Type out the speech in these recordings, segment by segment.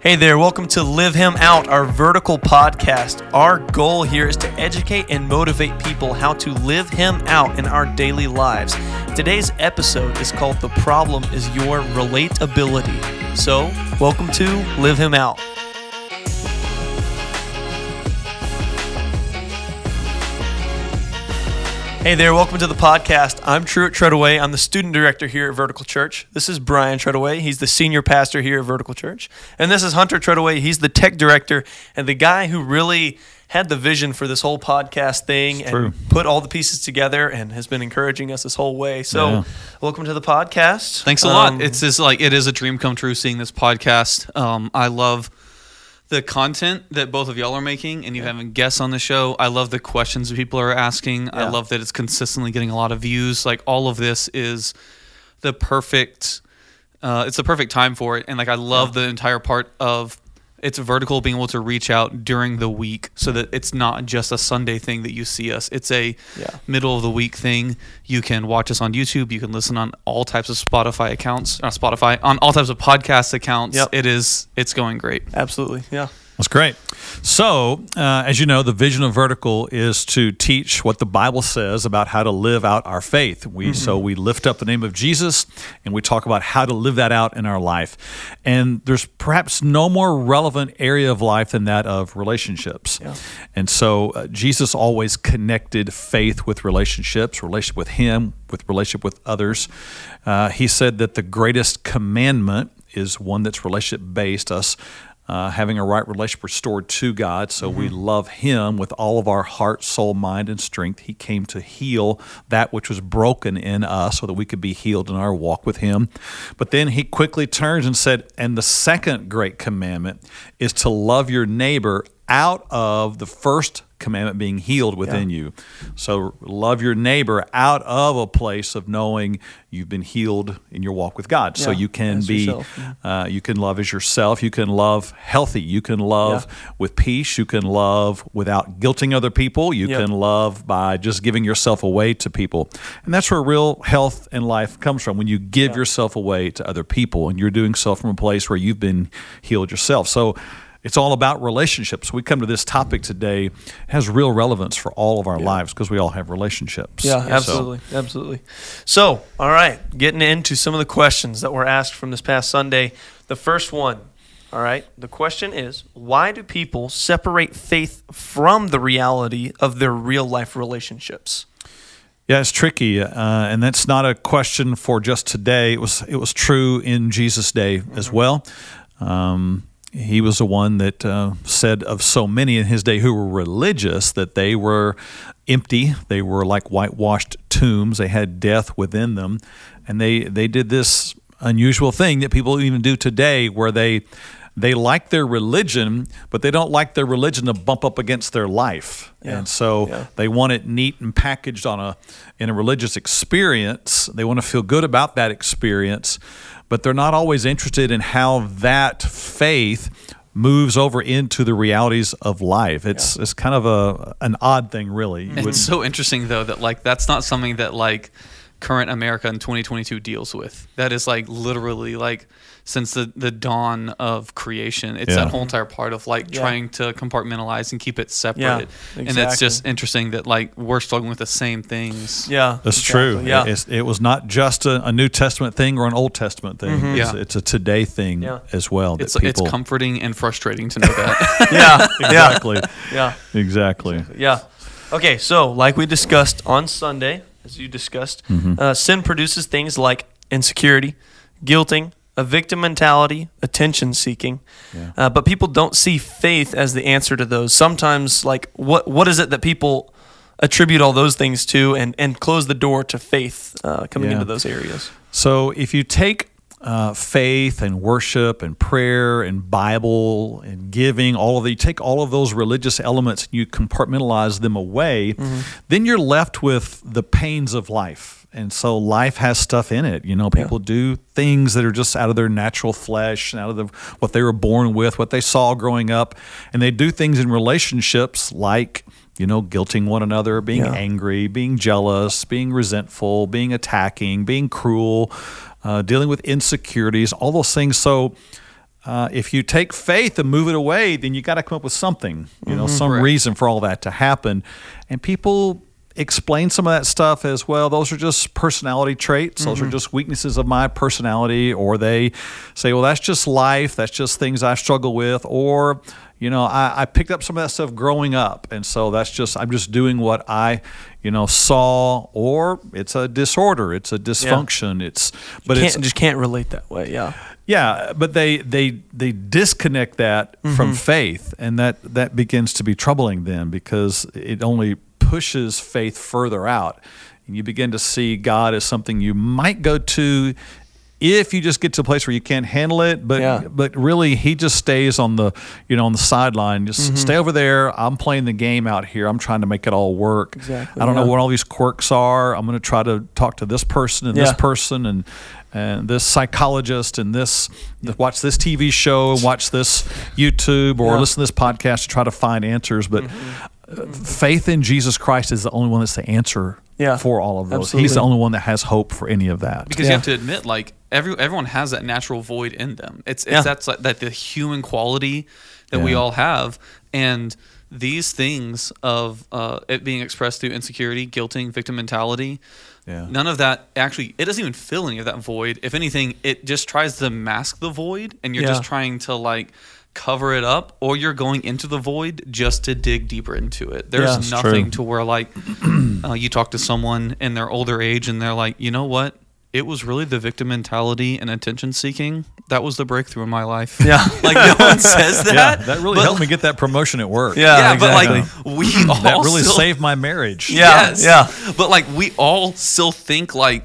Hey there, welcome to Live Him Out, our vertical podcast. Our goal here is to educate and motivate people how to live Him out in our daily lives. Today's episode is called The Problem is Your Relatability. So, welcome to Live Him Out. Hey there, welcome to the podcast. I'm Truett Treadaway. I'm the student director here at Vertical Church. This is Brian Treadaway. He's the senior pastor here at Vertical Church. And this is Hunter Treadaway. He's the tech director and the guy who really had the vision for this whole podcast thing It's and true. put all the pieces together and has been encouraging us this whole way. So, Yeah. welcome to the podcast. Thanks a lot. Um, It's just like it is a dream come true seeing this podcast. Um, I love the content that both of y'all are making, and you having guests on the show. I love the questions people are asking. I love that it's consistently getting a lot of views. Like all of this is the perfect. Uh, it's the perfect time for it, and like I love the entire part of it's vertical being able to reach out during the week so that it's not just a Sunday thing that you see us. It's a Yeah. middle of the week thing. You can watch us on YouTube. You can listen on all types of Spotify accounts, not Spotify, on all types of podcast accounts. Yep. It is, it's going great. absolutely, yeah. That's great. So, uh, as you know, the vision of Vertical is to teach what the Bible says about how to live out our faith. We so we lift up the name of Jesus and we talk about how to live that out in our life. And there's perhaps no more relevant area of life than that of relationships. Yeah. And so uh, Jesus always connected faith with relationships, relationship with Him, with relationship with others. Uh, he said that the greatest commandment is one that's relationship based, us uh, having a right relationship restored to God. So we love Him with all of our heart, soul, mind, and strength. He came to heal that which was broken in us so that we could be healed in our walk with Him. But then He quickly turns and said, And the second great commandment is to love your neighbor out of the first commandment being healed within you. So love your neighbor out of a place of knowing you've been healed in your walk with God. So you can as be uh, you can love as yourself. You can love healthy. You can love with peace. You can love without guilting other people. You Yep. can love by just giving yourself away to people. And that's where real health and life comes from when you give yourself away to other people and you're doing so from a place where you've been healed yourself. So it's all about relationships. We come to this topic today it has real relevance for all of our lives because we all have relationships. Yeah, So- absolutely, absolutely. So, all right, getting into some of the questions that were asked from this past Sunday. The first one, all right, the question is why do people separate faith from the reality of their real life relationships? Yeah, it's tricky, uh, and that's not a question for just today. It was it was true in Jesus' day as well. Um, he was the one that uh, said of so many in his day who were religious that they were empty. They were like whitewashed tombs. They had death within them, and they they did this unusual thing that people even do today, where they they like their religion, but they don't like their religion to bump up against their life. Yeah. And so Yeah. they want it neat and packaged on a in a religious experience. They want to feel good about that experience, but they're not always interested in how that faith moves over into the realities of life. It's it's kind of a an odd thing, really. You It's wouldn't- so interesting though that like that's not something that like current America in 2022 deals with. That is like literally like since the the dawn of creation. It's Yeah. that whole entire part of like Yeah. trying to compartmentalize and keep it separate. And it's just interesting that like we're struggling with the same things. Yeah, That's exactly, true. Yeah, It's, it was not just a, a New Testament thing or an Old Testament thing. It's, Yeah. it's a today thing Yeah. as well. that It's it's comforting and frustrating to know that. yeah, exactly, yeah, exactly. yeah. Okay, so like we discussed on Sunday, as you discussed, uh, sin produces things like insecurity, guilting, a victim mentality, attention seeking. Uh, but people don't see faith as the answer to those. Sometimes, like, what what is it that people attribute all those things to, and and close the door to faith uh, coming Yeah. into those areas? So if you take uh, faith and worship and prayer and Bible and giving, all of the, you take all of those religious elements and you compartmentalize them away, then you're left with the pains of life. And so life has stuff in it. You know, people do things that are just out of their natural flesh and out of the, what they were born with, what they saw growing up. And they do things in relationships like, you know, guilting one another, being Yeah. angry, being jealous, being resentful, being attacking, being cruel, uh, dealing with insecurities, all those things. So uh, if you take faith and move it away, then you got to come up with something, you know, some Correct. reason for all that to happen. And people explain some of that stuff as well. Those are just personality traits. Those are mm-hmm. just weaknesses of my personality. Or they say, well, that's just life. That's just things I struggle with. Or, you know, I, I picked up some of that stuff growing up. And so that's just, I'm just doing what I, you know, saw. Or it's a disorder. It's a dysfunction. It's, but can't, it's, just can't relate that way. Yeah. yeah, but they they they disconnect that from mm-hmm. faith, and that that begins to be troubling them because it only pushes faith further out, and you begin to see God as something you might go to if you just get to a place where you can't handle it. But Yeah. but really, He just stays on the you know on the sideline. Just stay over there. I'm playing the game out here. I'm trying to make it all work. Exactly, I don't know what all these quirks are. I'm going to try to talk to this person and this person and and this psychologist and this watch this TV show and watch this YouTube or Yeah. listen to this podcast to try to find answers. But uh, faith in Jesus Christ is the only one that's the answer Yeah. for all of those. Absolutely. He's the only one that has hope for any of that. because Yeah. you have to admit like every everyone has that natural void in them it's, it's Yeah. that's like that the human quality that we all have and these things of uh, it being expressed through insecurity guilting victim mentality Yeah. none of that actually it doesn't even fill any of that void if anything it just tries to mask the void and you're Yeah. just trying to like cover it up or you're going into the void just to dig deeper into it there's Yeah. Nothing true. to where like uh, you talk to someone in their older age and they're like, you know what? It was really the victim mentality and attention seeking that was the breakthrough in my life. Yeah. like no one says that. yeah, that really but- helped me get that promotion at work. Yeah. Yeah, exactly. but like we all that really still, saved my marriage. Yeah. Yes. yeah. But like we all still think like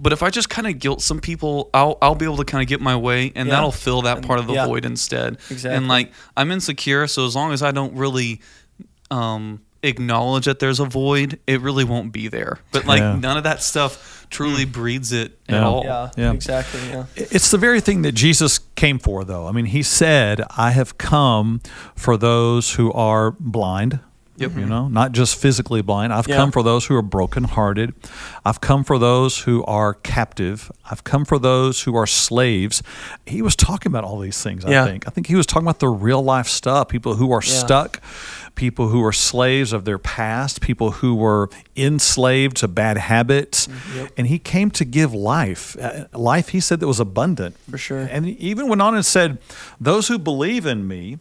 but if I just kind of guilt some people, I'll I'll be able to kind of get my way, and Yeah. that'll fill that part of the Yeah. void instead. Exactly. And like I'm insecure, so as long as I don't really um, acknowledge that there's a void, it really won't be there. But like Yeah. none of that stuff truly breeds it at Yeah. all. Yeah. Yeah. Exactly. Yeah. It's the very thing that Jesus came for, though. I mean, he said, I have come for those who are blind. Yep. You know, not just physically blind. I've Yeah. come for those who are brokenhearted. I've come for those who are captive. I've come for those who are slaves. He was talking about all these things, I think. I think he was talking about the real life stuff people who are Yeah. stuck, people who are slaves of their past, people who were enslaved to bad habits. Mm-hmm. And he came to give life. Uh, life, he said, that was abundant. For sure. And he even went on and said, Those who believe in me,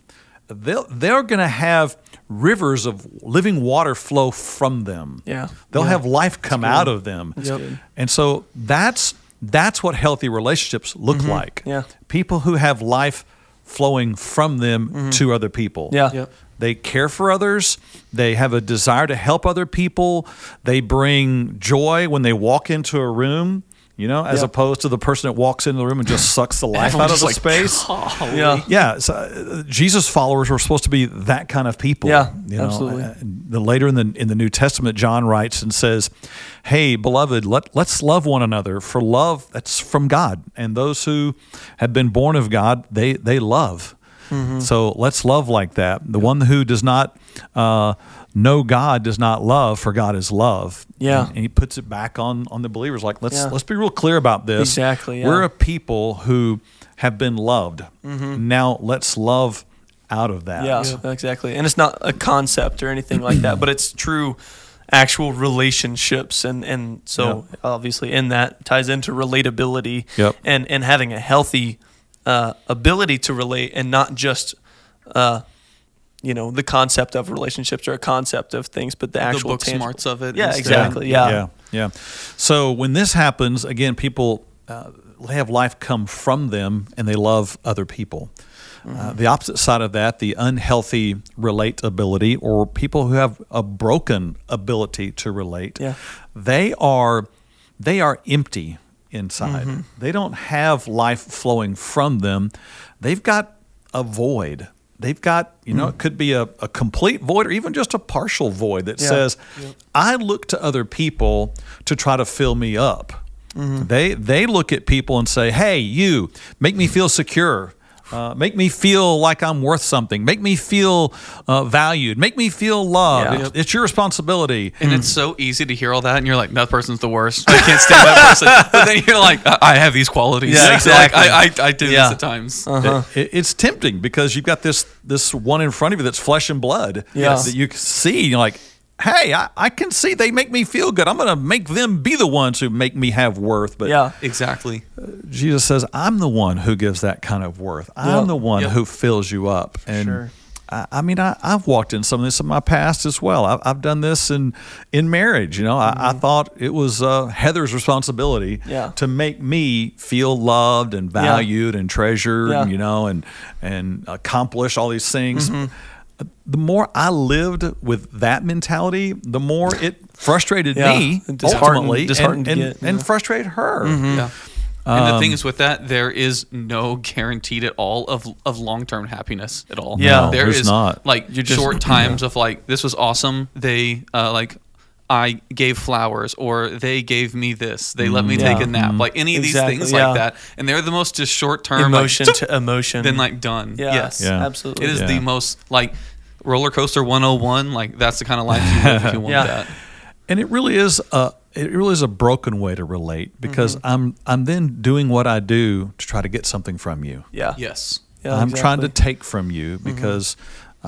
they'll, they're going to have rivers of living water flow from them. Yeah. They'll Yeah. have life come out of them. Yep. And so that's that's what healthy relationships look like. Mm-hmm. Yeah. People who have life flowing from them to other people. Yeah. Yep. They care for others. They have a desire to help other people. They bring joy when they walk into a room, you know, as Yeah. opposed to the person that walks into the room and just sucks the life out of the like, space. Yeah. Yeah, so, uh, Jesus followers were supposed to be that kind of people. Yeah, you know? absolutely. Uh, the later in the in the New Testament, John writes and says, "Hey, beloved, let let's love one another, for love that's from God, and those who have been born of God, they they love. Mm-hmm. So let's love like that. The one who does not uh, know God does not love, for God is love. Yeah. and, and he puts it back on on the believers. Like let's Yeah. let's be real clear about this. Exactly, yeah. We're a people who have been loved. Now let's love out of that. Mm-hmm. Yeah, exactly. And it's not a concept or anything like that, but it's true actual relationships and and so obviously in that ties into relatability Yep. and and having a healthy uh, ability to relate and not just uh, you know the concept of relationships or a concept of things but the The actual book tangible- smarts of it. yeah instead. exactly yeah. yeah, yeah. So when this happens, again, people uh, have life come from them, and they love other people. Uh, the opposite side of that, the unhealthy relatability, or people who have a broken ability to relate, Yeah. they are they are empty inside. They don't have life flowing from them. They've got a void. They've got, you know, hmm. it could be a, a complete void or even just a partial void that Yeah. says, I look to other people to try to fill me up. Mm-hmm. They they look at people and say, "Hey, you make me feel secure. Uh, make me feel like I'm worth something. Make me feel uh, valued. Make me feel loved. Yeah. It's, it's your responsibility. And it's so easy to hear all that, and you're like, "That person's the worst. I can't stand that person." But then you're like, "I, I have these qualities. Yeah, Like, exactly. I, I, I do Yeah. this at times." Uh-huh. It- it- it's tempting because you've got this this one in front of you that's flesh and blood Yeah. that you see. You're like, hey, I, I can see they make me feel good. I'm going to make them be the ones who make me have worth. But Yeah. Exactly. Jesus says, I'm the one who gives that kind of worth. I'm Yep. the one Yep. who fills you up. And sure. I, I mean, I, I've walked in some of this in my past as well. I've, I've done this in in marriage. You know, I, I thought it was uh, Heather's responsibility Mm-hmm. Yeah. to make me feel loved and valued and treasured. Yeah. You know, and and accomplish all these things. Mm-hmm. The more I lived with that mentality, the more it frustrated Yeah. me And disheartened- ultimately, disheartened and, and, get, and frustrated her. Yeah. And the Um, thing is, with that, there is no guaranteed at all of of long term happiness at all. Yeah. No, there's not. like You're just- short times of like this was awesome. They uh, like I gave flowers, or they gave me this. They let me Yeah. take a nap. Like any of Exactly, these things yeah. like that, and they're the most just short term Emotion like, to emotion. then like done. Yeah. Yes, Yeah. Absolutely. it is Yeah. the most like roller coaster 101. Like that's the kind of life you live if you want Yeah. that. and it really is a it really is a broken way to relate because Mm-hmm. I'm I'm then doing what I do to try to get something from you. Yeah. Yes. Yeah, I'm trying to. Mm-hmm. take from you because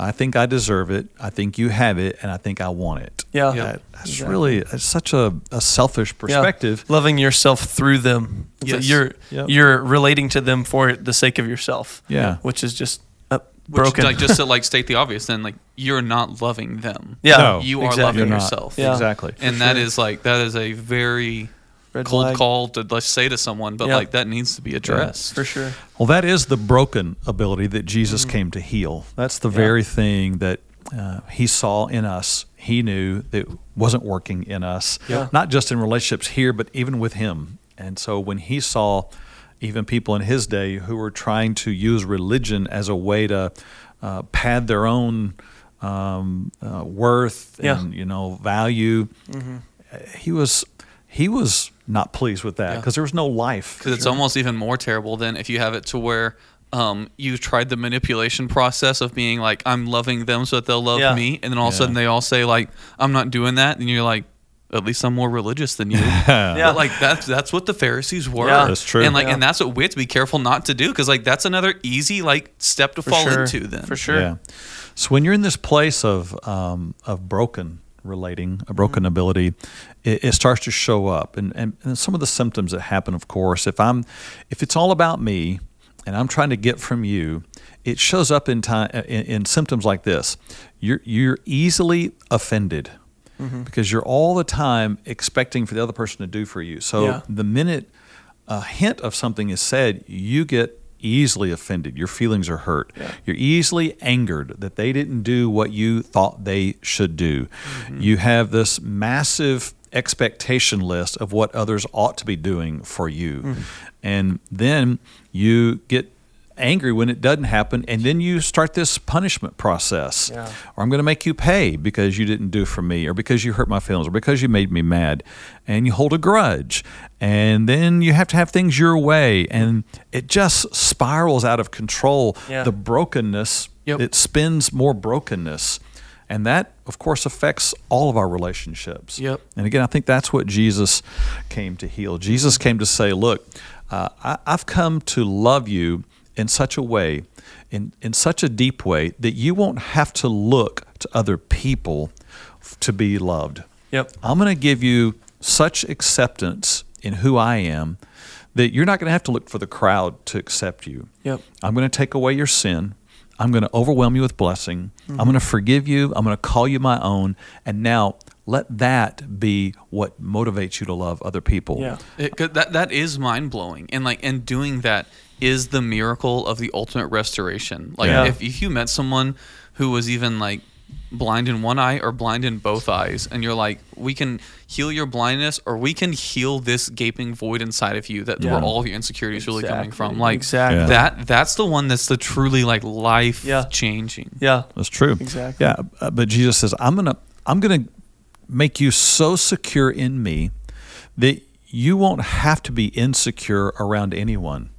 I think I deserve it. I think you have it, and I think I want it. Yeah. Yeah. That- that's Exactly. really it's such a, a selfish Yeah. perspective. Loving yourself through them. It's like Yes. You're Yep. you're relating to them for the sake of yourself. Yeah. Which is just uh, Which, broken. Like just to like state the obvious, then like you're not loving them. yeah. No. You are exactly. loving yourself. Yeah. Exactly. and that is like that is a very Red cold flag. call to let's say to someone, but Yeah. like that needs to be addressed. For sure. Well, that is the broken ability that Jesus Mm-hmm. came to heal. That's the very thing that uh, he saw in us. He knew that wasn't working in us, Yeah. not just in relationships here, but even with him. And so when he saw even people in his day who were trying to use religion as a way to uh, pad their own um, uh, worth Yeah. and you know value, uh, he was he was not pleased with that Yeah. because there was no life. Because it's almost even more terrible than if you have it to where um, you tried the manipulation process of being like, I'm loving them so that they'll love Yeah. me. And then all of a sudden they all say, like, I'm not doing that. And you're like, at least I'm more religious than you. Yeah. But like that's that's what the Pharisees were. Yeah. That's true. And like Yeah. and that's what we have to be careful not to do because like that's another easy like step to For fall sure. into then. For sure. Yeah. So when you're in this place of um, of broken relating, a broken ability, it, it starts to show up, and, and and some of the symptoms that happen, of course, if I'm if it's all about me, and I'm trying to get from you, it shows up in time in, in symptoms like this. You're you're easily offended. Mm-hmm. Because you're all the time expecting for the other person to do for you. So Yeah. the minute a hint of something is said, you get easily offended. Your feelings are hurt. You're easily angered that they didn't do what you thought they should do. Mm-hmm. You have this massive expectation list of what others ought to be doing for you. Mm-hmm. And then you get angry when it doesn't happen and then you start this punishment process Yeah. or i'm going to make you pay because you didn't do for me or because you hurt my feelings or because you made me mad and you hold a grudge and then you have to have things your way and it just spirals out of control Yeah. the brokenness Yep. it spins more brokenness and that of course affects all of our relationships Yep. and again i think that's what jesus came to heal jesus came to say look uh, I, i've come to love you in such a way in, in such a deep way that you won't have to look to other people to be loved Yep. i'm going to give you such acceptance in who i am that you're not going to have to look for the crowd to accept you Yep. I'm going to take away your sin. I'm going to overwhelm you with blessing. Mm-hmm. I'm going to forgive you. I'm going to call you my own. And now let that be what motivates you to love other people. Yeah. It, 'cause that that is mind blowing, and like and doing that is the miracle of the ultimate restoration. Like Yeah. if, if you met someone who was even like blind in one eye or blind in both eyes, and you're like, we can heal your blindness, or we can heal this gaping void inside of you that Yeah. where all of your insecurities really coming from. Like Exactly. Yeah. that that's the one that's the truly like life Yeah. changing. Yeah. That's true. Exactly. Yeah, uh, but Jesus says, "I'm gonna, I'm gonna make you so secure in me that you won't have to be insecure around anyone.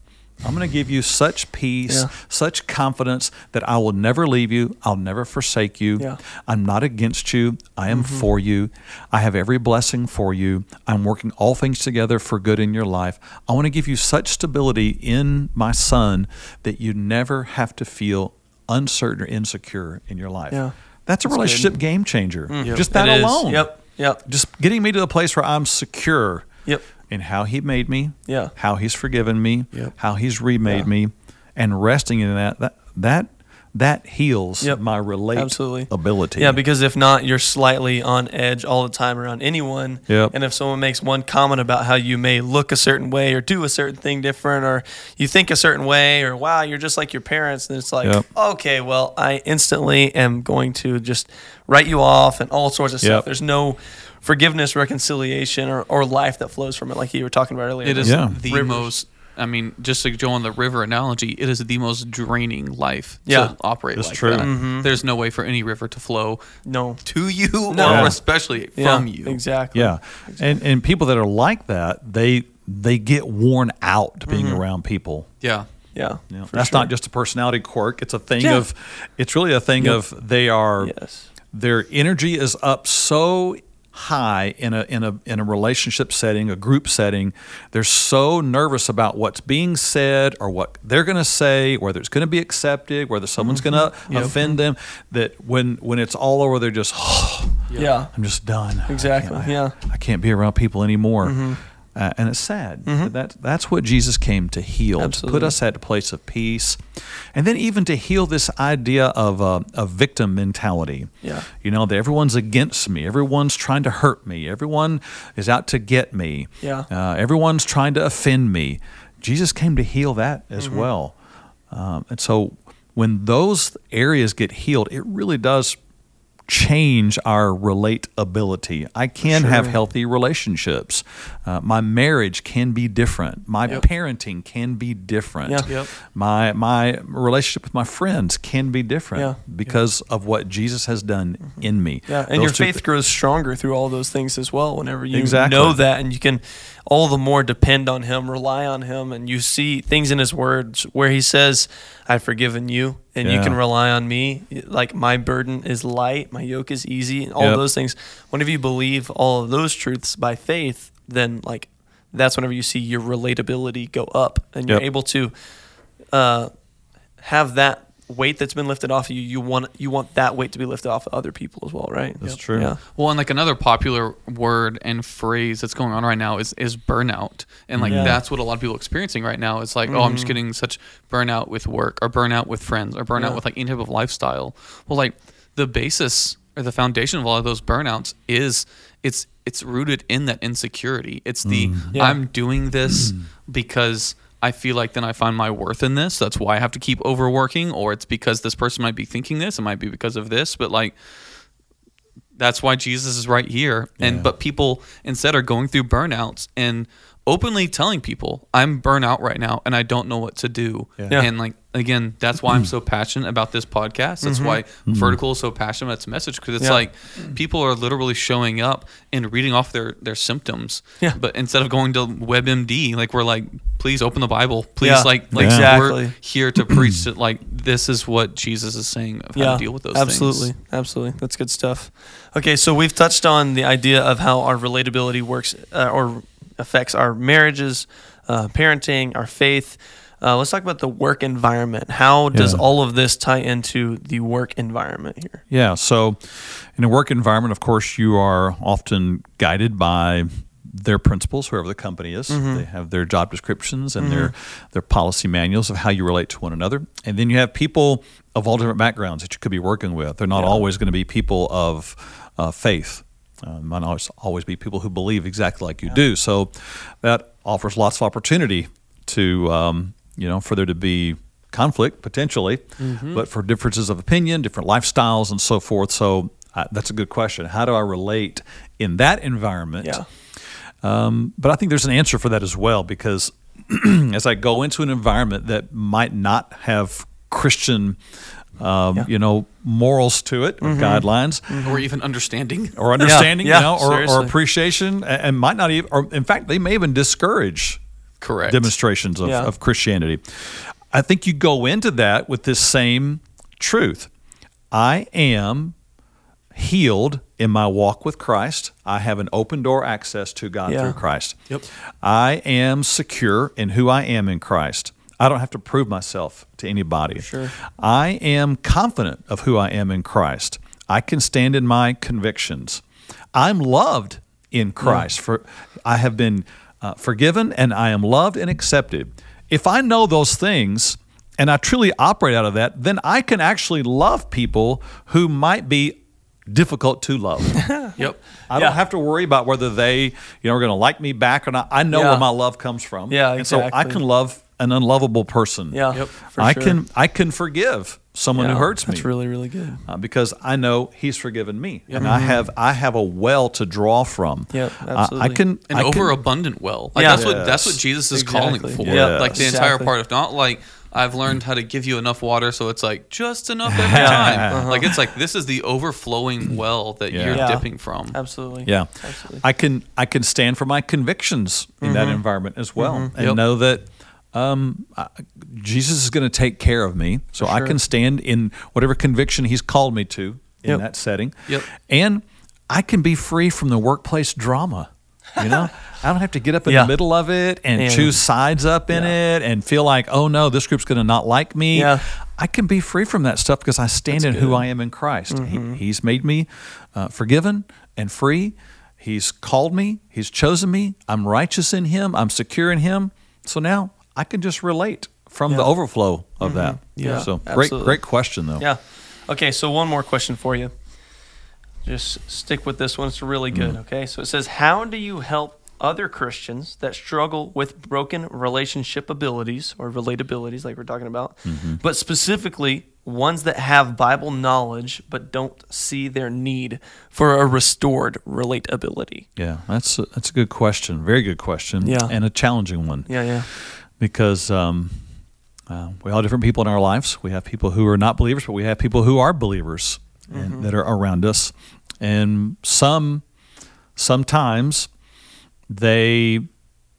I'm going to give you such peace, Yeah. such confidence that I will never leave you. I'll never forsake you. Yeah. I'm not against you. I am mm-hmm. for you. I have every blessing for you. I'm working all things together for good in your life. I want to give you such stability in my son that you never have to feel uncertain or insecure in your life. Yeah. That's a That's good. relationship game changer. Mm-hmm. Yep. Just that It is. alone. Yep. Yep. Just getting me to a place where I'm secure Yep. In how he made me, Yeah. how he's forgiven me, Yep. how he's remade Yeah. me, and resting in that that that that heals Yep. my relate Absolutely. ability. Yeah, because if not, you're slightly on edge all the time around anyone. Yep. And if someone makes one comment about how you may look a certain way or do a certain thing different or you think a certain way or wow, you're just like your parents, then it's like, Yep. okay, well, I instantly am going to just write you off and all sorts of stuff. There's no forgiveness, reconciliation, or, or life that flows from it, like you were talking about earlier. It is Yeah. the Rivers. most. I mean, just to go on the river analogy, it is the most draining life Yeah. to operate That's like true. that. Mhm. There's no way for any river to flow no. to you No. or especially Yeah, from you. Exactly. yeah, and and people that are like that, they they get worn out being around people. Yeah. Yeah. You know, for that's sure. not just a personality quirk. It's a thing Yeah. of, it's really a thing Yep. of they are Yes. their energy is up so high in a in a in a relationship setting, a group setting. They're so nervous about what's being said or what they're going to say, whether it's going to be accepted, whether someone's mm-hmm. going to Yep. offend them. That when when it's all over, they're just, Yeah. I'm just done. Exactly, I I- yeah. I can't be around people anymore. Mm-hmm. Uh, and it's sad. That that's what Jesus came to heal, to put us at a place of peace, and then even to heal this idea of a, a victim mentality. Yeah. you know that everyone's against me, everyone's trying to hurt me, everyone is out to get me. Yeah. uh, everyone's trying to offend me. Jesus came to heal that as Mm-hmm. well, um, and so when those areas get healed, it really does change our relatability. I can have healthy relationships. Uh, my marriage can be different. My Yep. parenting can be different. Yeah. Yep. My my relationship with my friends can be different Yeah. because of what Jesus has done in me. Yeah, and Those your faith thi- grows stronger through all those things as well. Whenever you Exactly. know that, and you can all the more depend on Him, rely on Him, and you see things in His words where He says, "I've forgiven you," and you can rely on me. Like my burden is light, my yoke is easy, and all Yep. those things. Whenever you believe all of those truths by faith, then like that's whenever you see your relatability go up, and you're Yep. able to uh, have that weight that's been lifted off of you. You want you want that weight to be lifted off of other people as well, right? That's true. Yeah. Well, and like another popular word and phrase that's going on right now is is burnout, and like Yeah. that's what a lot of people are experiencing right now. It's like, oh, I'm just mm-hmm. getting such burnout with work, or burnout with friends, or burnout Yeah. with like any type of lifestyle. Well, like the basis or the foundation of all of those burnouts is it's it's rooted in that insecurity. It's the mm. Yeah. I'm doing this because I feel like then I find my worth in this. That's why I have to keep overworking, or it's because this person might be thinking this. It might be because of this, but like that's why Jesus is right here. And Yeah. but people instead are going through burnouts and openly telling people, I'm burnt out right now and I don't know what to do. Yeah. Yeah. And like again, that's why I'm so mm-hmm. passionate about this podcast. That's mm-hmm. why mm-hmm. Vertical is so passionate about its message because it's Yeah. like people are literally showing up and reading off their their symptoms. Yeah. But instead of going to WebMD, like we're like, please open the Bible. Please like like Exactly. we're here to preach that like this is what Jesus is saying of how to deal with those absolutely, things. absolutely. That's good stuff. Okay, so we've touched on the idea of how our relatability works uh, or affects our marriages, uh, parenting, our faith. Uh, let's talk about the work environment. How does Yeah. all of this tie into the work environment here? Yeah. So, in a work environment, of course, you are often guided by their principles, whoever the company is. Mm-hmm. They have their job descriptions and their their policy manuals of how you relate to one another. And then you have people of all different backgrounds that you could be working with. They're not Yeah. always going to be people of uh, faith. Uh, might always always be people who believe exactly like you do. So that offers lots of opportunity to um, you know for there to be conflict potentially, Mm-hmm. but for differences of opinion, different lifestyles, and so forth. So uh, that's a good question. How do I relate in that environment? Yeah. Um, but I think there's an answer for that as well because as I go into an environment that might not have Christian, um, Yeah. you know, morals to it or guidelines Or even understanding. or understanding, yeah, you know, or, or appreciation, and might not even, or in fact, they may even discourage Correct. demonstrations of, Yeah. of Christianity. I think you go into that with this same truth. I am healed in my walk with Christ. I have an open door access to God Yeah. through Christ. Yep. I am secure in who I am in Christ. I don't have to prove myself to anybody. Sure. I am confident of who I am in Christ. I can stand in my convictions. I'm loved in Christ. For I have been uh, forgiven and I am loved and accepted. If I know those things and I truly operate out of that, then I can actually love people who might be difficult to love. Yep. I Yeah. don't have to worry about whether they, you know, are going to like me back or not. I know Yeah. where my love comes from. Yeah, exactly. And so I can love an unlovable person. Yeah. Yep. For I sure. can I can forgive someone Yeah, who hurts me That's really, really good. uh, because I know He's forgiven me, and I have I have a well to draw from. Mm-hmm. Yep, Uh, I can An I can- overabundant well. Like Yeah. that's what that's what Jesus is Exactly. calling for. Yeah. Like the entire part of not like I've learned how to give you enough water so it's like just enough every Yeah. time. Uh-huh. Like it's like this is the overflowing well that Yeah. you're Yeah. dipping from. Absolutely. Yeah, Absolutely. I can I can stand for my convictions in that environment as well, and Yep. know that um, Jesus is going to take care of me, so I can stand in whatever conviction He's called me to in Yep. that setting. Yep. and I can be free from the workplace drama. You know, I don't have to get up in Yeah. the middle of it and Yeah. choose sides up in Yeah. it and feel like, oh no, this group's going to not like me. Yeah. I can be free from that stuff because I stand in who I am in Christ. Mm-hmm. He, he's made me uh, forgiven and free. He's called me. He's chosen me. I'm righteous in Him. I'm secure in Him. So now I can just relate from the Yeah. Mm-hmm. overflow of that. Yeah, So great, absolutely. great question though. Yeah. Okay, so one more question for you. Just stick with this one. It's really good. Okay, so it says, How do you help other Christians that struggle with broken relationship abilities or relatabilities, like we're talking about, but specifically ones that have Bible knowledge but don't see their need for a restored relatability? Yeah, that's a, that's a good question. Very good question. Yeah. and a challenging one. Yeah, yeah. Because um, uh, we all have different people in our lives. We have people who are not believers, but we have people who are believers and, that are around us. And some, sometimes, they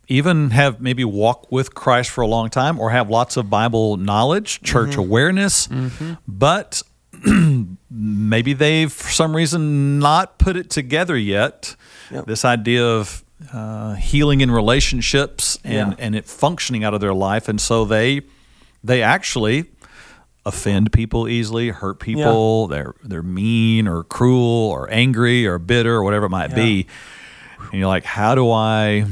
even have maybe walked with Christ for a long time or have lots of Bible knowledge, church awareness, but maybe they've for some reason not put it together yet. Yep. This idea of uh, healing in relationships and, Yeah. and it functioning out of their life, and so they they actually offend people easily, hurt people. They're they're mean or cruel or angry or bitter or whatever it might be. And you're like, how do I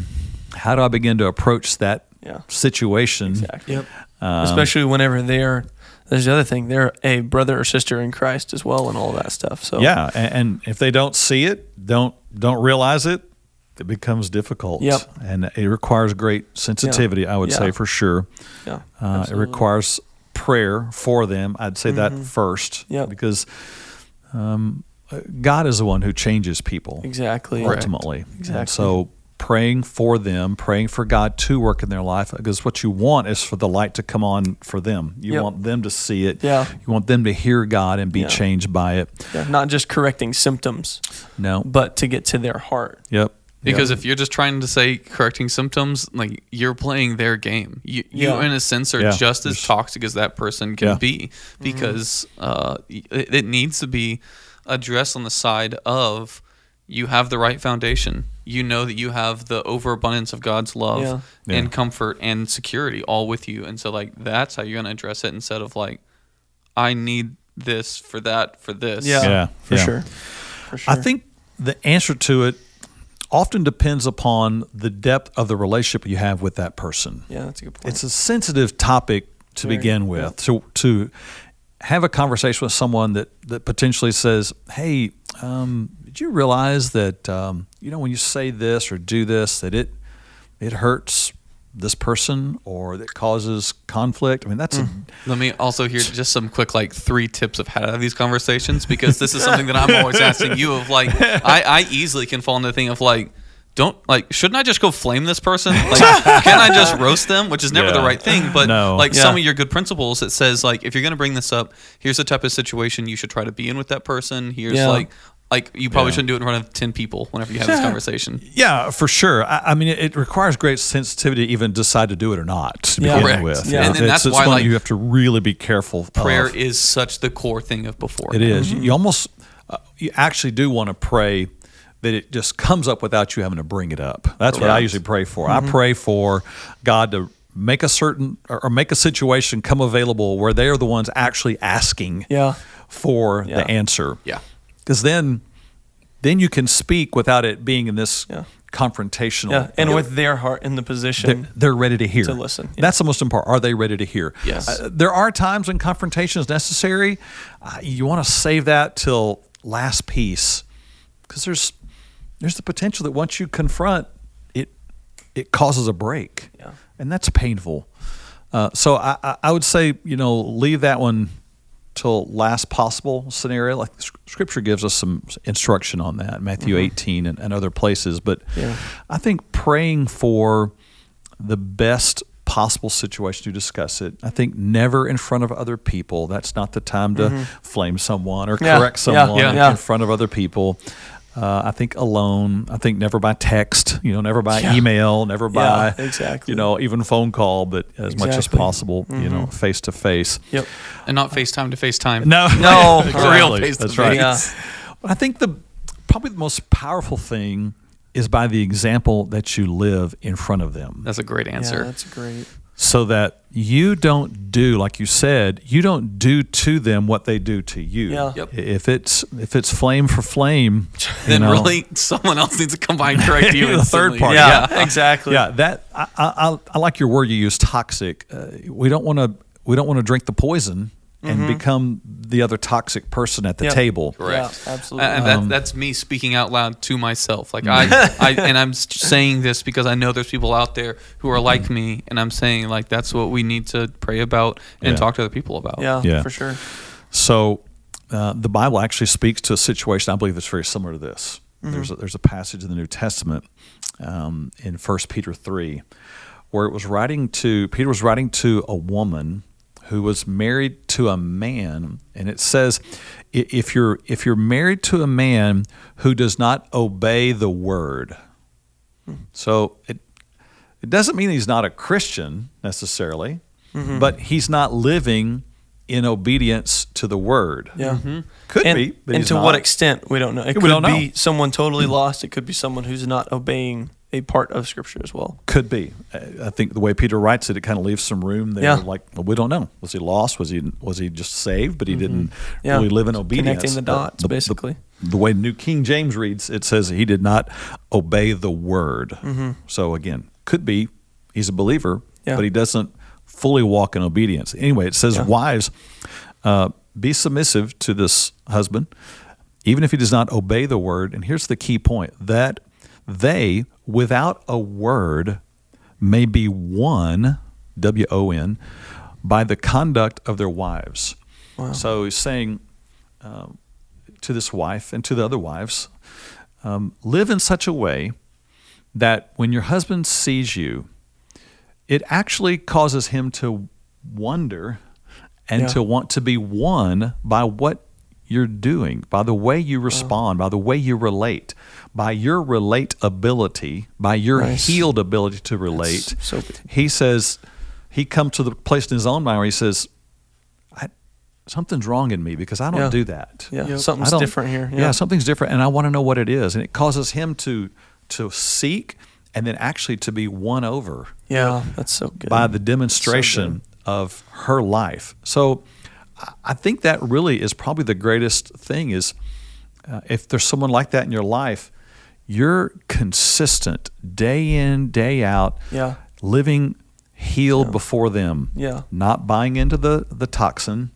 how do I begin to approach that Yeah. situation? Exactly. Yep. Especially whenever they're, there's the other thing, they're a brother or sister in Christ as well and all that stuff. So, Yeah, and, and if they don't see it, don't don't realize it, it becomes difficult. Yep. and it requires great sensitivity. I would Yeah. say for sure. yeah. Uh, it. Mm-hmm. requires prayer for them. I'd say that first. Yep. because um, God is the one who changes people Exactly. ultimately. Exactly. And so praying for them, praying for God to work in their life, because what you want is for the light to come on for them. You Yep. want them to see it. Yeah. You want them to hear God and be Yeah. changed by it. Yeah, not just correcting symptoms, No. but to get to their heart. Yep. Because if you're just trying to say correcting symptoms, like you're playing their game. You, you Yeah. in a sense, are Yeah. just as toxic as that person can Yeah. be, because uh, it, it needs to be addressed on the side of you have the right foundation. You know that you have the overabundance of God's love Yeah. Yeah. and comfort and security all with you, and so like that's how you're gonna address it instead of like, I need this for that for this. Yeah, Yeah, for yeah. sure. For sure. I think the answer to it often depends upon the depth of the relationship you have with that person. Yeah, that's a good point. It's a sensitive topic to Very, begin with. To to have a conversation with someone that that potentially says, "Hey, um, did you realize that um, you know when you say this or do this that it it hurts this person or that causes conflict?" I mean, that's a, mm-hmm. Let me also hear just some quick like three tips of how to have these conversations because this is something that I'm always asking you of like I, I easily can fall into the thing of like don't like shouldn't I just go flame this person? Like can I just roast them? Which is never the right thing. But No. like Yeah. some of your good principles it says like if you're gonna bring this up, here's the type of situation you should try to be in with that person. Here's Yeah. like Like you probably Yeah. shouldn't do it in front of ten people whenever you have this conversation. Yeah, for sure. I, I mean, it, it requires great sensitivity to even decide to do it or not to Yeah. begin Correct. with. Yeah. And then it's, that's it's why, one like, you have to really be careful. Prayer of. is such the core thing of before. It is. You almost, uh, you actually do want to pray that it just comes up without you having to bring it up. That's what I usually pray for. I pray for God to make a certain or or make a situation come available where they are the ones actually asking Yeah. for Yeah. the answer. Yeah. Because then, then you can speak without it being in this Yeah. confrontational. Yeah. And with their heart in the they're, position. they're ready to hear. to listen, yeah. That's the most important. Are they ready to hear? Yes. Uh, there are times when confrontation is necessary. Uh, you want to save that till last piece because there's there's the potential that once you confront it, it causes a break. Yeah. And that's painful. Uh, so I, I- I would say you know leave that one till last possible scenario. Like Scripture gives us some instruction on that, Matthew mm-hmm. 18 and, and other places. But Yeah. I think praying for the best possible situation to discuss it. I think never in front of other people. That's not the time to mm-hmm. flame someone or correct yeah, someone yeah, yeah. in front of other people. Uh, I think alone. I think never by text. You know, never by Yeah. email. Never by Yeah, exactly. You know, even phone call, but as much as Exactly. possible. You know, face to face. Yep. And not FaceTime to FaceTime. No, No, exactly. real face to That's right. face. Yeah. I think the probably the most powerful thing is by the example that you live in front of them. That's a great Yeah, answer. that's great. So that you don't do like you said you don't do to them what they do to you Yeah. Yep. if it's if it's flame for flame you then know, really someone else needs to come by and correct you. The third instantly. party. Yeah, exactly. yeah that I, I, I- I like your word you use toxic uh, we don't want to we don't want to drink the poison and become the other toxic person at the Yep. table Correct. Yeah, absolutely. And that, that's me speaking out loud to myself. Like I, I, and I'm saying this because I know there's people out there who are like me, and I'm saying like that's what we need to pray about and Yeah. talk to other people about. yeah, Yeah. for sure. So uh, the Bible actually speaks to a situation I believe that's very similar to this. There's a, there's a passage in the New Testament um, in First Peter three where it was writing to Peter was writing to a woman who was married to a man, and it says if you're if you're married to a man who does not obey the word, so it it doesn't mean he's not a Christian necessarily, mm-hmm. but he's not living in obedience to the word. Yeah. Mm-hmm. Could and, be, and to not. what extent we don't know. It We could be know. someone totally lost. It could be someone who's not obeying a part of Scripture as well. Could be. I think the way Peter writes it, it kind of leaves some room there. Yeah. Like well, we don't know. Was he lost? Was he was he just saved, but he didn't Mm-hmm. Yeah. really live in obedience? Connecting the dots, basically. The, way New King James reads, it says he did not obey the word. So again, could be he's a believer, Mm-hmm. Yeah. but he doesn't fully walk in obedience. Anyway, it says, wives, uh, be submissive to this husband, even if he does not obey the word. And here's the key point that they, without a word, may be won, W O N, by the conduct of their wives. So he's saying um, to this wife and to the other wives, um, live in such a way that when your husband sees you, it actually causes him to wonder and Yeah. to want to be won by what you're doing, by the way you uh-huh. respond, by the way you relate, by your relatability, by your Nice. healed ability to relate. so good. He says, he comes to the place in his own mind where he says, I, something's wrong in me because I don't Yeah. do that. Yeah, Yep. something's different here. Yeah. something's different, and I want to know what it is, and it causes him to to seek and then actually to be won over yeah, that's so good. by the demonstration of her life. So I- think that really is probably the greatest thing is uh, if there's someone like that in your life, you're consistent day in, day out, Yeah. living healed before them. Yeah. Not buying into the, the toxin,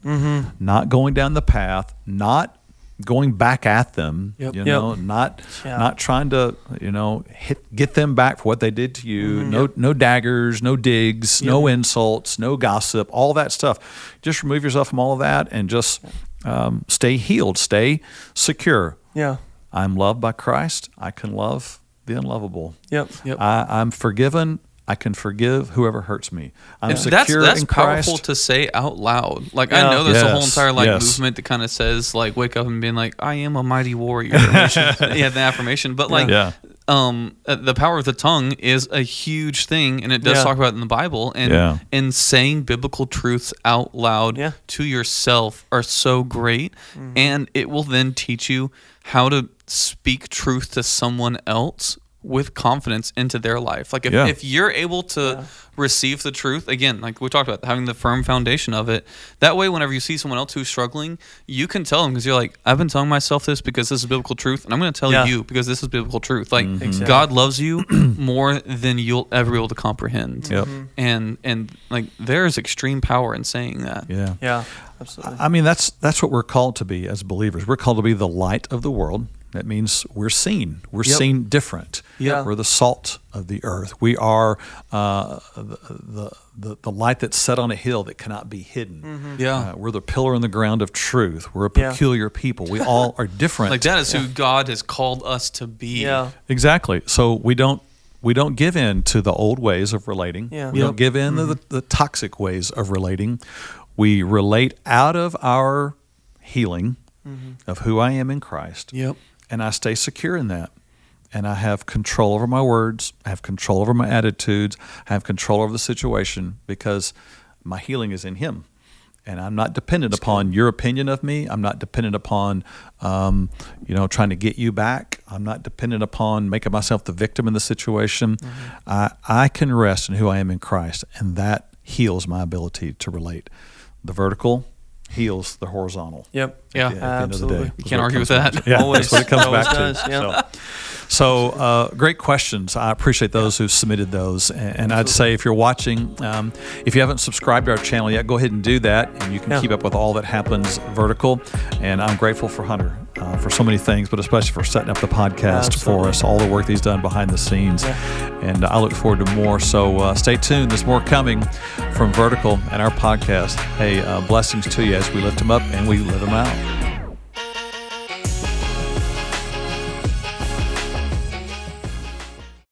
not going down the path, not going back at them, Yep. you Yep. know, not Yeah. not trying to, you know, hit get them back for what they did to you. No no daggers, no digs, no insults, no gossip, all that stuff. Just remove yourself from all of that and just um, stay healed, stay secure. yeah. I'm loved by Christ. I can love the unlovable. Yep. Yep. I, I'm forgiven. I can forgive whoever hurts me. I'm And secure that's that's in powerful to say out loud. Like Yeah. I know there's a whole entire like yes. movement that kind of says like wake up and being like I am a mighty warrior. yeah, the affirmation. But like Yeah. um uh, the power of the tongue is a huge thing and it does Yeah. talk about it in the Bible and Yeah. and saying biblical truths out loud Yeah. to yourself are so great and it will then teach you how to speak truth to someone else with confidence into their life. Like if, Yeah. if you're able to receive the truth again like we talked about having the firm foundation of it that way whenever you see someone else who's struggling you can tell them because you're like i've been telling myself this because this is biblical truth and i'm going to tell Yeah. you because this is biblical truth like mm-hmm. Exactly. god loves you more than you'll ever be able to comprehend Yep. Mm-hmm. and and like there's extreme power in saying that Yeah. Yeah, absolutely. I mean, that's that's what we're called to be as believers. We're called to be the light of the world. That means we're seen. We're Yep. seen different. Yeah. We're the salt of the earth. We are uh, the, the, the the light that's set on a hill that cannot be hidden. Yeah. Uh, we're the pillar in the ground of truth. We're a Yeah. peculiar people. We all are different. like that is who god has called us to be yeah, Exactly. So we don't we don't give in to the old ways of relating. Yeah. We don't give in to the, the toxic ways of relating. We relate out of our healing of who I am in Christ. Yep. And I stay secure in that. And I have control over my words. I have control over my attitudes. I have control over the situation because my healing is in Him. And I'm not dependent upon your opinion of me. I'm not dependent upon, um, you know, trying to get you back. I'm not dependent upon making myself the victim in the situation. I, I can rest in who I am in Christ, and that heals my ability to relate. The vertical heals the horizontal. yep, Yeah. at the end of the absolutely. day. You can't argue with that. Yeah, Always. that's what it comes Always back to. does, yeah. So, so uh, great questions. I appreciate those who submitted those. And, and I'd say if you're watching, um, if you haven't subscribed to our channel yet, go ahead and do that, and you can Yeah. keep up with all that happens vertical. And I'm grateful for Hunter uh, for so many things, but especially for setting up the podcast for us, all the work he's done behind the scenes. And I look forward to more. So uh, stay tuned. There's more coming from Vertical and our podcast. Hey, uh, blessings to you as we lift him up and we live him out.